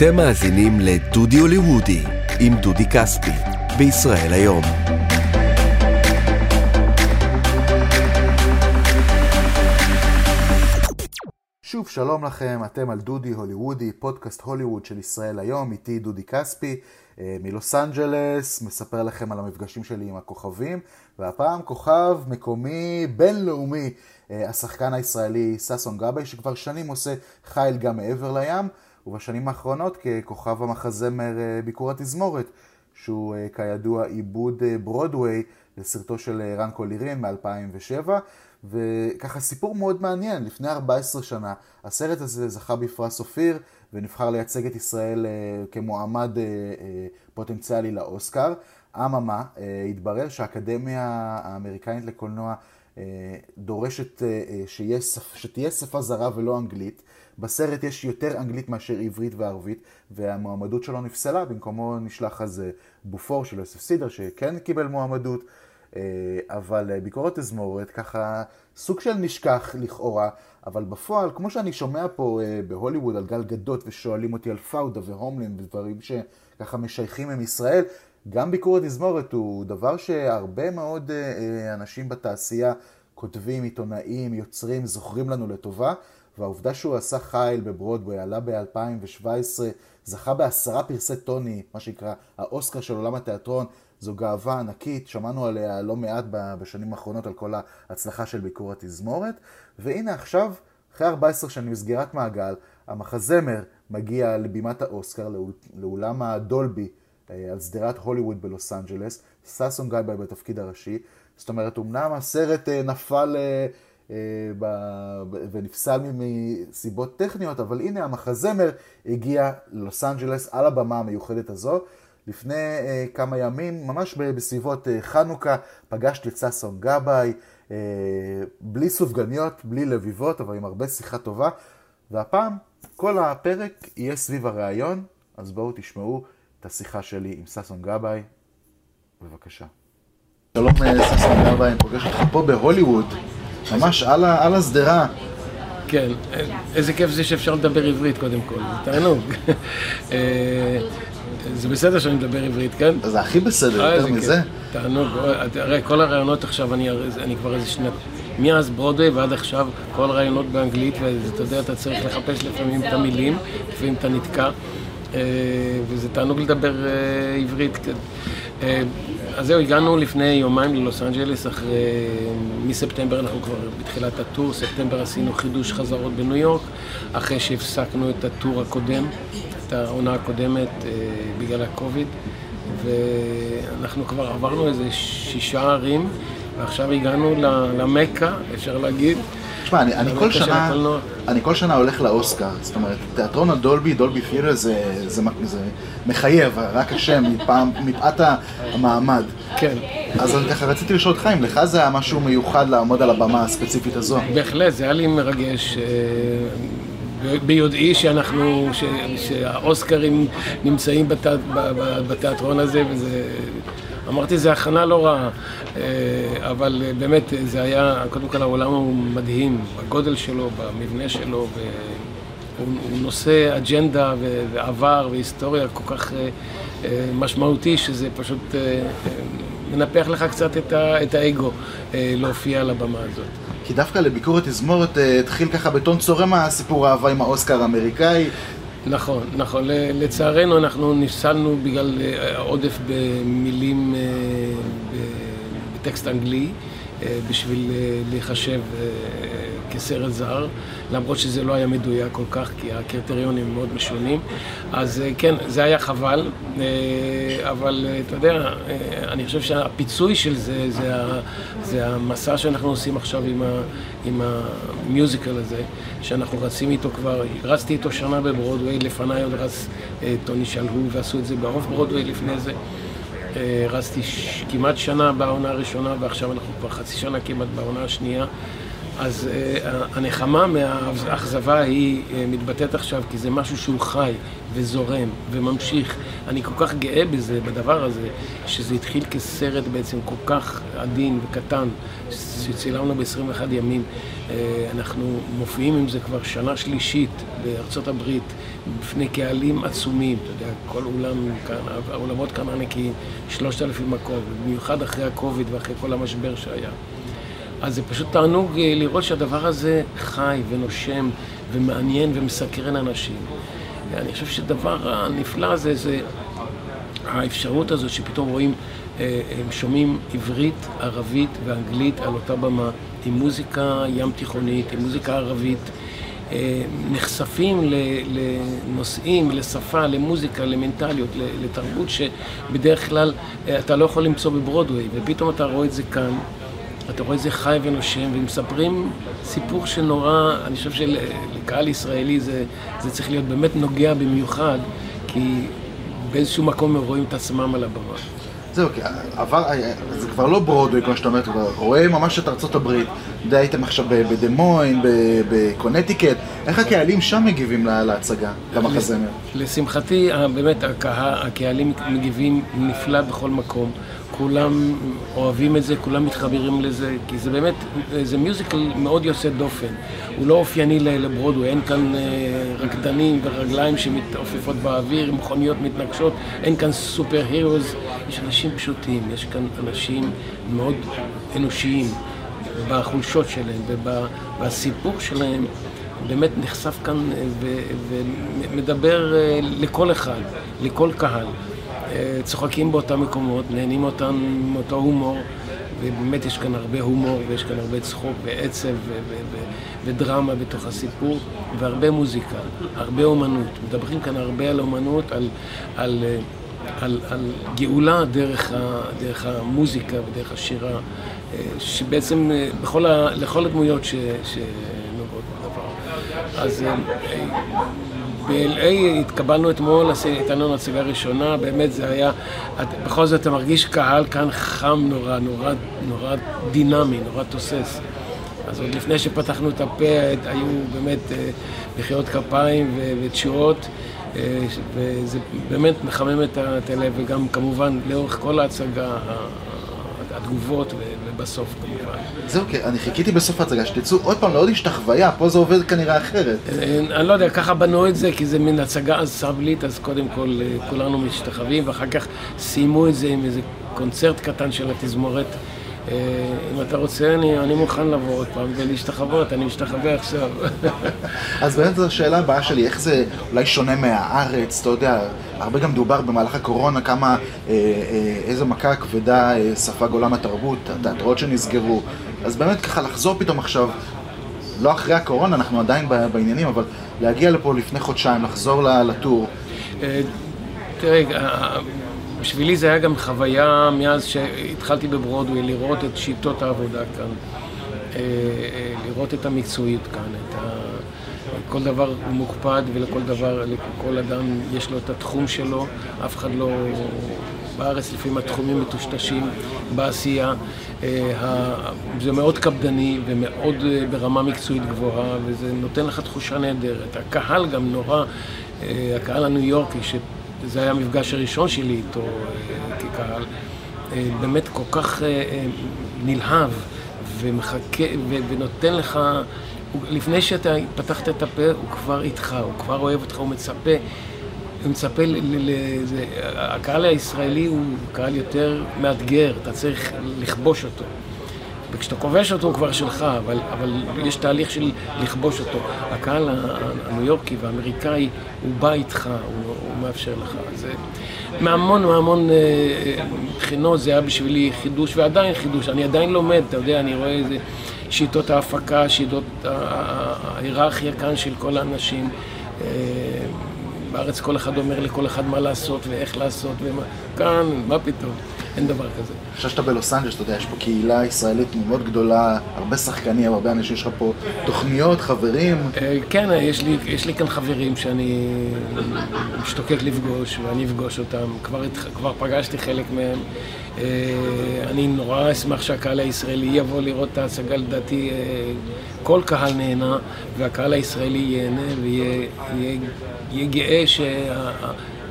אתם מאזינים לדודי הוליוודי עם דודי כספי בישראל היום. שוב שלום לכם, אתם על דודי הוליוודי, פודקאסט הוליווד של ישראל היום, איתי דודי כספי אה, מלוס אנג'לס, מספר לכם על המפגשים שלי עם הכוכבים, והפעם כוכב מקומי בינלאומי, אה, השחקן הישראלי ששון גבאי, שכבר שנים עושה חייל גם מעבר לים, ובשנים האחרונות ככוכב המחזמר אה, ביקור התזמורת, שהוא כידוע עיבוד ברודוויי לסרטו של רן קולירין מ-2007. וככה סיפור מאוד מעניין, לפני 14 שנה הסרט הזה זכה בפרס אופיר ונבחר לייצג את ישראל כמועמד פוטנציאלי לאוסקר. אממה, התברר שהאקדמיה האמריקאית לקולנוע דורשת שיה, שתהיה שפה זרה ולא אנגלית. בסרט יש יותר אנגלית מאשר עברית וערבית, והמועמדות שלו נפסלה, במקומו נשלח אז בופור של יוסף סידר, שכן קיבל מועמדות. אה, אבל אה, ביקורת תזמורת ככה סוג של נשכח לכאורה, אבל בפועל, כמו שאני שומע פה אה, בהוליווד על גל גדות ושואלים אותי על פאודה והומלין ודברים שככה משייכים עם ישראל, גם ביקורת תזמורת הוא דבר שהרבה מאוד אנשים בתעשייה כותבים, עיתונאים, יוצרים, זוכרים לנו לטובה. והעובדה שהוא עשה חייל בברודווי, עלה ב-2017, זכה בעשרה פרסי טוני, מה שנקרא האוסקר של עולם התיאטרון, זו גאווה ענקית, שמענו עליה לא מעט בשנים האחרונות על כל ההצלחה של ביקור התזמורת, והנה עכשיו, אחרי 14 שנים סגירת מעגל, המחזמר מגיע לבימת האוסקר, לאולם הדולבי אה, על שדרת הוליווד בלוס אנג'לס, ששון גייבי בתפקיד הראשי, זאת אומרת, אמנם הסרט אה, נפל אה, ונפסל מסיבות טכניות, אבל הנה המחזמר הגיע ללוס אנג'לס על הבמה המיוחדת הזו. לפני uh, כמה ימים, ממש בסביבות uh, חנוכה, פגשתי את ששון גבאי, בלי סופגניות, בלי לביבות, אבל עם הרבה שיחה טובה. והפעם, כל הפרק יהיה סביב הראיון, אז בואו תשמעו את השיחה שלי עם ששון גבאי. בבקשה. שלום ששון גבאי, אני פוגש אותך פה בהוליווד, ממש על, על השדרה. כן, איזה כיף זה שאפשר לדבר עברית קודם כל, זה תענוג. זה בסדר שאני מדבר עברית, כן? זה הכי בסדר, יותר מזה. תענוג, הרי כל הרעיונות עכשיו, אני, אני כבר איזה שנת... מאז ברודווי ועד עכשיו, כל הרעיונות באנגלית, ואתה יודע, אתה צריך לחפש לפעמים את המילים, לפעמים אתה נתקע, אה, וזה תענוג לדבר אה, עברית. אז זהו, הגענו לפני יומיים ללוס אנג'לס, אחרי... מספטמבר אנחנו כבר בתחילת הטור, ספטמבר עשינו חידוש חזרות בניו יורק, אחרי שהפסקנו את הטור הקודם. את העונה הקודמת אה, בגלל הקוביד, ואנחנו כבר עברנו איזה שישה ערים, ועכשיו הגענו למכה, אפשר להגיד. תשמע, אני, אני, כל שנה, אני כל שנה הולך לאוסקר, זאת אומרת, תיאטרון הדולבי, דולבי פירר זה, זה, זה מחייב, רק השם, מפאת המעמד. כן. אז אני ככה רציתי לשאול אותך אם לך זה היה משהו מיוחד לעמוד על הבמה הספציפית הזו. בהחלט, זה היה לי מרגש. אה, ביודעי שאנחנו, ש, שהאוסקרים נמצאים בת, בתיאטרון הזה, וזה... אמרתי, זה הכנה לא רעה, אה, אבל באמת זה היה, קודם כל העולם הוא מדהים, בגודל שלו, במבנה שלו, והוא נושא אג'נדה ועבר והיסטוריה כל כך אה, אה, משמעותי, שזה פשוט מנפח לך קצת את האגו להופיע על הבמה הזאת. כי דווקא לביקורת תזמורת אה, התחיל ככה בטון צורם הסיפור האהבה עם האוסקר האמריקאי. נכון, נכון. לצערנו אנחנו נפסלנו בגלל אה, עודף במילים אה, בטקסט אנגלי בשביל להיחשב כסרט זר, למרות שזה לא היה מדויק כל כך, כי הקריטריונים מאוד משונים. אז אה, כן, זה היה חבל, אה, אבל אה, אתה יודע, אני חושב שהפיצוי של זה, זה, זה המסע שאנחנו עושים עכשיו עם, ה, עם המיוזיקל הזה, שאנחנו רצים איתו כבר, רצתי איתו שנה בברודוויי, לפניי עוד רץ טוני שלהוב, ועשו את זה באוף ברודוויי לפני זה. רצתי כמעט שנה בעונה הראשונה, ועכשיו אנחנו כבר חצי שנה כמעט בעונה השנייה. אז uh, הנחמה מהאכזבה היא uh, מתבטאת עכשיו, כי זה משהו שהוא חי וזורם וממשיך. אני כל כך גאה בזה, בדבר הזה, שזה התחיל כסרט בעצם כל כך עדין וקטן, שצילמנו ב-21 ימים, אנחנו מופיעים עם זה כבר שנה שלישית בארצות הברית, בפני קהלים עצומים, אתה יודע, כל אולם כאן, האולמות כאן ענקיים, שלושת אלפים מקום, במיוחד אחרי הקוביד ואחרי כל המשבר שהיה. אז זה פשוט תענוג אה, לראות שהדבר הזה חי ונושם ומעניין ומסקרן אנשים. אני חושב שדבר הנפלא הזה זה האפשרות הזאת שפתאום רואים, אה, הם שומעים עברית, ערבית ואנגלית על אותה במה, עם מוזיקה ים תיכונית, עם מוזיקה ערבית. אה, נחשפים לנושאים, לשפה, למוזיקה, למנטליות, לתרבות שבדרך כלל אתה לא יכול למצוא בברודוויי, ופתאום אתה רואה את זה כאן. אתה רואה איזה חי ונושם, ומספרים סיפור שנורא, אני חושב שלקהל ישראלי זה, זה צריך להיות באמת נוגע במיוחד, כי באיזשהו מקום הם רואים את עצמם על הבמה. זהו, כי עבר, זה כבר לא ברודווי, כמו שאתה אומר, אתה רואה ממש את ארצות הברית. אתה יודע, הייתם עכשיו בדמוין, בקונטיקט, איך הקהלים שם מגיבים להצגה, למחזמר? לשמחתי, באמת, הקהלים מגיבים נפלא בכל מקום. כולם אוהבים את זה, כולם מתחברים לזה, כי זה באמת, זה מיוזיקל מאוד יוצא דופן. הוא לא אופייני לברודווי, אין כאן אה, רקדנים ורגליים שמתעופפות באוויר, מכוניות מתנגשות, אין כאן סופר הירוס, יש אנשים פשוטים, יש כאן אנשים מאוד אנושיים בחולשות שלהם ובסיפור שלהם. באמת נחשף כאן אה, ומדבר אה, לכל אחד, לכל קהל. צוחקים באותם מקומות, נהנים אותם מאותו הומור, ובאמת יש כאן הרבה הומור, ויש כאן הרבה צחוק ועצב ודרמה בתוך הסיפור, והרבה מוזיקה, הרבה אומנות. מדברים כאן הרבה על אומנות, על, על, על, על גאולה דרך, ה, דרך המוזיקה ודרך השירה, שבעצם בכל ה, לכל הדמויות שנוגעות בדבר. אז ב-LA התקבלנו אתמול, הייתה לנו הצגה ראשונה, באמת זה היה, בכל זאת אתה מרגיש קהל כאן חם נורא, נורא, נורא דינמי, נורא תוסס. אז עוד לפני שפתחנו את הפה היו באמת אה, מחיאות כפיים ותשואות, אה, וזה באמת מחמם את הלב, וגם כמובן לאורך כל ההצגה התגובות ובסוף כמובן. זהו, כי אני חיכיתי בסוף ההצגה שתצאו עוד פעם לעוד החוויה, פה זה עובד כנראה אחרת. אה, אני לא יודע, ככה בנו את זה, כי זה מין הצגה סבלית, אז קודם כל אה, כולנו משתחווים, ואחר כך סיימו את זה עם איזה קונצרט קטן של התזמורת. אה, אם אתה רוצה, אני, אני מוכן לבוא עוד פעם ולהשתחוות, אני משתחווה עכשיו. אז באמת זו השאלה הבאה שלי, איך זה אולי שונה מהארץ, אתה יודע, הרבה גם דובר במהלך הקורונה כמה, אה, אה, איזו מכה כבדה אה, ספג עולם התרבות, התיאטראות שנסגרו, אז באמת ככה לחזור פתאום עכשיו, לא אחרי הקורונה, אנחנו עדיין בעניינים, אבל להגיע לפה לפני חודשיים, לחזור לטור. אה, תראה, בשבילי זה היה גם חוויה מאז שהתחלתי בברודווי, לראות את שיטות העבודה כאן, אה, אה, לראות את המקצועיות כאן, את ה... כל דבר הוא מוקפד ולכל דבר, לכל אדם יש לו את התחום שלו, אף אחד לא... בארץ לפעמים התחומים מטושטשים בעשייה. אה, זה מאוד קפדני ומאוד ברמה מקצועית גבוהה, וזה נותן לך תחושה נהדרת. הקהל גם נורא, הקהל הניו יורקי, זה היה המפגש הראשון שלי איתו אה, כקהל, אה, באמת כל כך אה, נלהב ומחכה ונותן לך, לפני שאתה פתחת את הפה, הוא כבר איתך, הוא כבר אוהב אותך, הוא מצפה. הוא מצפה לזה, הקהל הישראלי הוא קהל יותר מאתגר, אתה צריך לכבוש אותו. וכשאתה כובש אותו הוא כבר שלך, אבל, אבל יש תהליך של לכבוש אותו. הקהל הניו יורקי והאמריקאי, הוא בא איתך, הוא, הוא מאפשר לך. זה, מהמון מהמון בחינות אה, זה היה בשבילי חידוש, ועדיין חידוש. אני עדיין לומד, אתה יודע, אני רואה איזה שיטות ההפקה, שיטות ההיררכיה כאן של כל האנשים. אה, בארץ כל אחד אומר לכל אחד מה לעשות ואיך לעשות ומה... כאן, מה פתאום. אין דבר כזה. אני חושב שאתה בלוס אנג'לס, אתה יודע, יש פה קהילה ישראלית מאוד גדולה, הרבה שחקנים, הרבה אנשים, יש לך פה תוכניות, חברים. אה, כן, יש לי, יש לי כאן חברים שאני משתוקק לפגוש, ואני אפגוש אותם. כבר, כבר פגשתי חלק מהם. אה, אני נורא אשמח שהקהל הישראלי יבוא לראות את ההצגה, לדעתי אה, כל קהל נהנה, והקהל הישראלי ייהנה ויהיה גאה שה...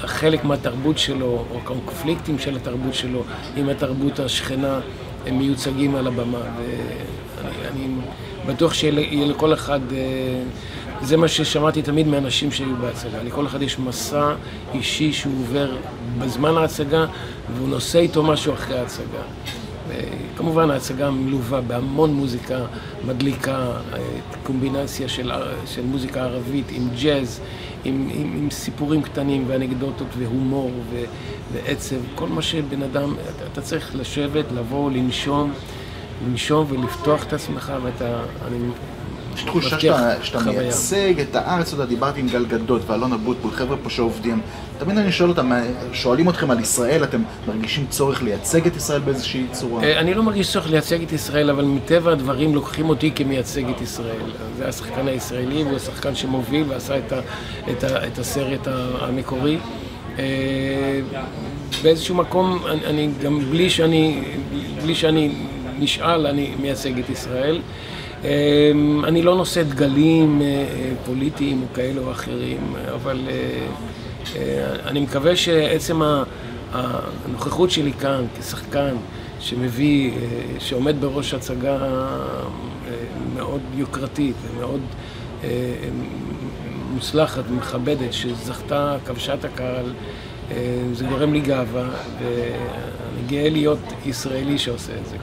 חלק מהתרבות שלו, או הקונפליקטים של התרבות שלו עם התרבות השכנה, הם מיוצגים על הבמה. ואני בטוח שיהיה לכל אחד, אה, זה מה ששמעתי תמיד מאנשים שהיו בהצגה. לכל אחד יש מסע אישי שהוא עובר בזמן ההצגה, והוא נושא איתו משהו אחרי ההצגה. כמובן ההצגה מלווה בהמון מוזיקה מדליקה, אה, קומבינציה של, של מוזיקה ערבית עם ג'אז, עם, עם, עם סיפורים קטנים ואנקדוטות והומור ו, ועצב, כל מה שבן אדם, אתה, אתה צריך לשבת, לבוא, לנשום, לנשום ולפתוח את עצמך ואתה, אני יש תחושה שאתה, שאתה מייצג את הארץ, אתה יודע, דיברתי עם גל גדות ואלון אבוטבול, חבר'ה פה שעובדים. תמיד אני שואל אותם, שואלים אתכם על ישראל, אתם מרגישים צורך לייצג את ישראל באיזושהי צורה? אה, אני לא מרגיש צורך לייצג את ישראל, אבל מטבע הדברים לוקחים אותי כמייצג את ישראל. זה השחקן הישראלי, והוא השחקן שמוביל ועשה את, ה, את, ה, את הסרט המקורי. אה, באיזשהו מקום, אני, אני גם בלי שאני, בלי שאני נשאל, אני מייצג את ישראל. אמ, אני לא נושא דגלים אה, אה, פוליטיים או כאלו או אחרים, אבל אה, אני מקווה שעצם הנוכחות שלי כאן כשחקן שמביא, שעומד בראש הצגה מאוד יוקרתית ומאוד מוצלחת ומכבדת, שזכתה, כבשה את הקהל, זה גורם לי גאווה, ואני גאה להיות ישראלי שעושה את זה.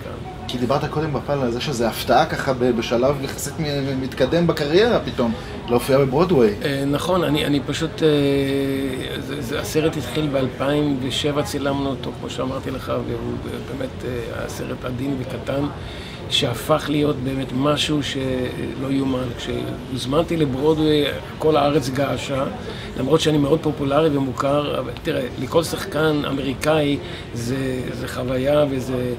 כי דיברת קודם בפעל על זה שזה הפתעה ככה בשלב יחסית מתקדם בקריירה פתאום, להופיע בברודוויי. אה, נכון, אני, פשוט, אה, הסרט התחיל ב-2007, צילמנו אותו, כמו שאמרתי לך, והוא באמת היה סרט עדין וקטן. שהפך להיות באמת משהו שלא יאומן. כשהוזמנתי לברודווי, כל הארץ געשה, למרות שאני מאוד פופולרי ומוכר, אבל תראה, לכל שחקן אמריקאי זה, זה חוויה וזה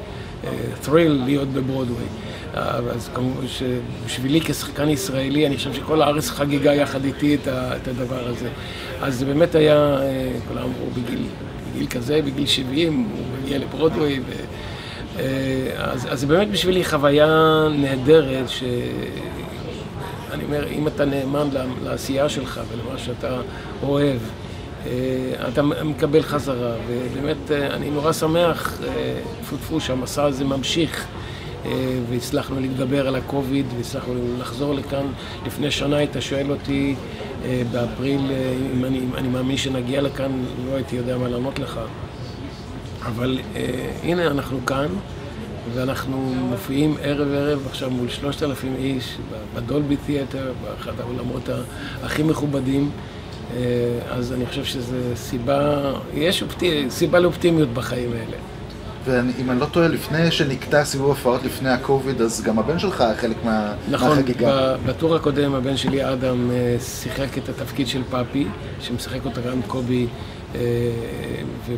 thrill להיות בברודווי. אז כמובן שבשבילי כשחקן ישראלי, אני חושב שכל הארץ חגגה יחד איתי את, הדבר הזה. אז זה באמת היה, אה, כולם אמרו, בגיל, בגיל כזה, בגיל 70, הוא מגיע לברודווי. ו... אה, אז, אז זה באמת בשבילי חוויה נהדרת, שאני אומר, אם אתה נאמן לעשייה שלך ולמה שאתה אוהב, אה, אתה מקבל חזרה, ובאמת אה, אני נורא שמח, אה, טפו טפו, שהמסע הזה ממשיך. והצלחנו להתגבר על הקוביד והצלחנו לחזור לכאן. לפני שנה היית שואל אותי באפריל אם אני, אני מאמין שנגיע לכאן, לא הייתי יודע מה לענות לך. אבל הנה אנחנו כאן, ואנחנו מופיעים ערב ערב עכשיו מול שלושת אלפים איש בדולבי תיאטר, באחד העולמות הכי מכובדים. אה, אז אני חושב שזו סיבה, יש אופטי, סיבה לאופטימיות בחיים האלה. ואם אני לא טועה, לפני שנקטע סיבוב הופעות לפני הקוביד, אז גם הבן שלך היה חלק מה, נכון, מהחגיגה. נכון, בטור הקודם הבן שלי אדם אה, שיחק את התפקיד של פאפי, שמשחק אותה גם קובי, אה, ו...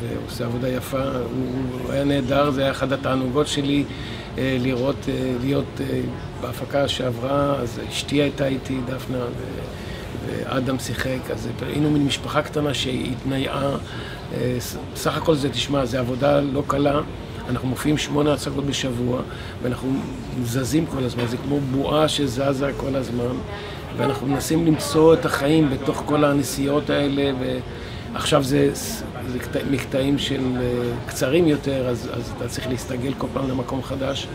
ועושה עבודה יפה. הוא היה נהדר, זה היה אחד התענוגות שלי לראות, להיות בהפקה שעברה, אז אשתי הייתה איתי, דפנה. ו... ואדם שיחק, אז היינו מין משפחה קטנה שהתנייעה. אה, סך הכל זה, תשמע, זו עבודה לא קלה. אנחנו מופיעים שמונה הצגות בשבוע, ואנחנו זזים כל הזמן, זה כמו בועה שזזה כל הזמן, ואנחנו מנסים למצוא את החיים בתוך כל הנסיעות האלה, ועכשיו זה, זה מקטעים של אה, קצרים יותר, אז, אז אתה צריך להסתגל כל פעם למקום חדש.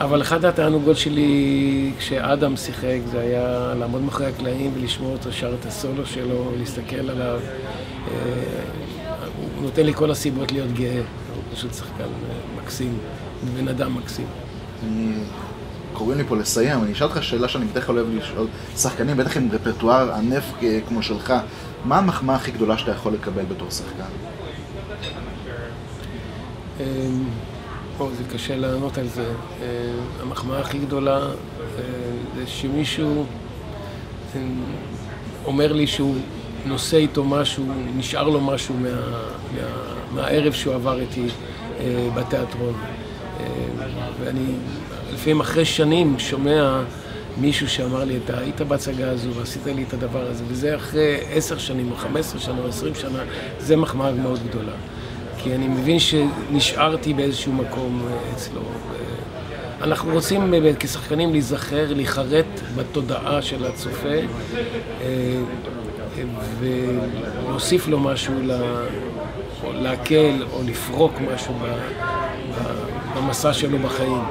אבל אחד התענוגות שלי כשאדם שיחק זה היה לעמוד מאחורי הקלעים ולשמוע אותו שר את הסולו שלו, להסתכל עליו. אה, הוא נותן לי כל הסיבות להיות גאה, הוא פשוט שחקן אה, מקסים, בן אדם מקסים. קוראים לי פה לסיים, אני אשאל אותך שאלה שאני בדרך כלל אוהב לשאול שחקנים, בטח עם רפרטואר ענף כמו שלך, מה המחמאה הכי גדולה שאתה יכול לקבל בתור שחקן? פה זה קשה לענות על זה. אה, המחמאה הכי גדולה אה, זה שמישהו אה, אומר לי שהוא נושא איתו משהו, נשאר לו משהו מה, מה, מהערב שהוא עבר איתי בתיאטרון. ואני לפעמים אחרי שנים שומע מישהו שאמר לי, אתה היית בהצגה הזו ועשית לי את הדבר הזה, וזה אחרי עשר שנים או חמש עשרה שנה או עשרים שנה, זה מחמאה מאוד גדולה. כי אני מבין שנשארתי באיזשהו מקום אה, אצלו. אנחנו רוצים אה, כשחקנים להיזכר, להיחרט בתודעה של הצופה אה, ולהוסיף לו משהו, או להקל או לפרוק משהו במסע שלו בחיים.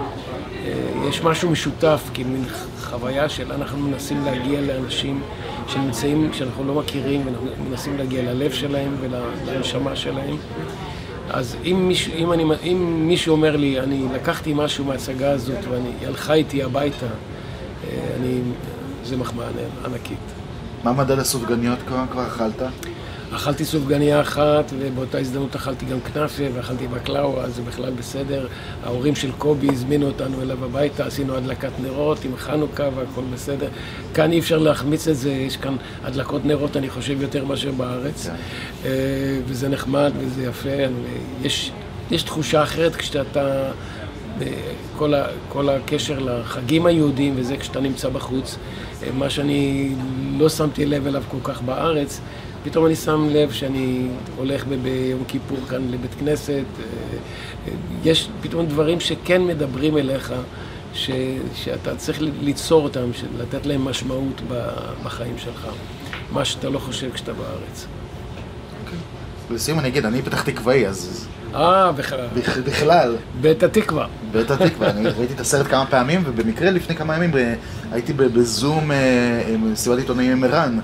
יש משהו משותף, כי מין חוויה של אנחנו מנסים להגיע לאנשים שנמצאים, שאנחנו לא מכירים, ואנחנו מנסים להגיע ללב שלהם ולנשמה שלהם. אז אם מישהו, אם אני, אם מישהו אומר לי, אני לקחתי משהו מההצגה הזאת ואני הלכה איתי הביתה, אה, אני, זה מחמאה ענקית. מה מדד הסופגניות כבר, כבר אכלת? אכלתי סופגניה אחת, ובאותה הזדמנות אכלתי גם כנאפה, ואכלתי בקלאו, אז זה בכלל בסדר. ההורים של קובי הזמינו אותנו אליו הביתה, עשינו הדלקת נרות עם חנוכה והכל בסדר. כאן אי אפשר להחמיץ את זה, יש כאן הדלקות נרות, אני חושב, יותר מאשר בארץ. כן. אה, וזה נחמד וזה יפה. יש, יש תחושה אחרת כשאתה... אה, כל, ה, כל הקשר לחגים היהודיים וזה כשאתה נמצא בחוץ, אה, מה שאני לא שמתי לב אליו כל כך בארץ, פתאום אני שם לב שאני הולך ב- ביום כיפור כאן לבית כנסת, אה, אה, יש פתאום דברים שכן מדברים אליך, ש, שאתה צריך ליצור אותם, לתת להם משמעות בחיים שלך, מה שאתה לא חושב כשאתה בארץ. Okay. לסיום אני אגיד, אני פתח תקוואי, אז... אה, בכלל. בכלל. בית התקווה. בית התקווה, אני ראיתי את הסרט כמה פעמים, ובמקרה לפני כמה ימים הייתי בזום, מסיבת עיתונאים עם ערן.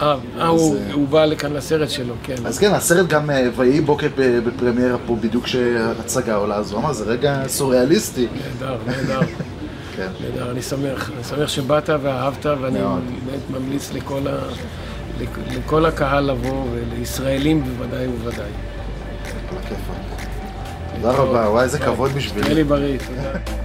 אה, אה הוא בא לכאן לסרט שלו, כן. אז כן, הסרט גם אה, ויהי בוקר בפרמיירה פה בדיוק כשהצגה עולה, אז הוא אמר, זה רגע סוריאליסטי. נהדר, נהדר. כן. נהדר, אני שמח. אני שמח שבאת ואהבת, ואני באמת ממליץ לכל הקהל לבוא, ולישראלים בוודאי ובוודאי. תודה רבה, וואי, איזה כבוד בשבילי. תהיה לי בריא, תודה.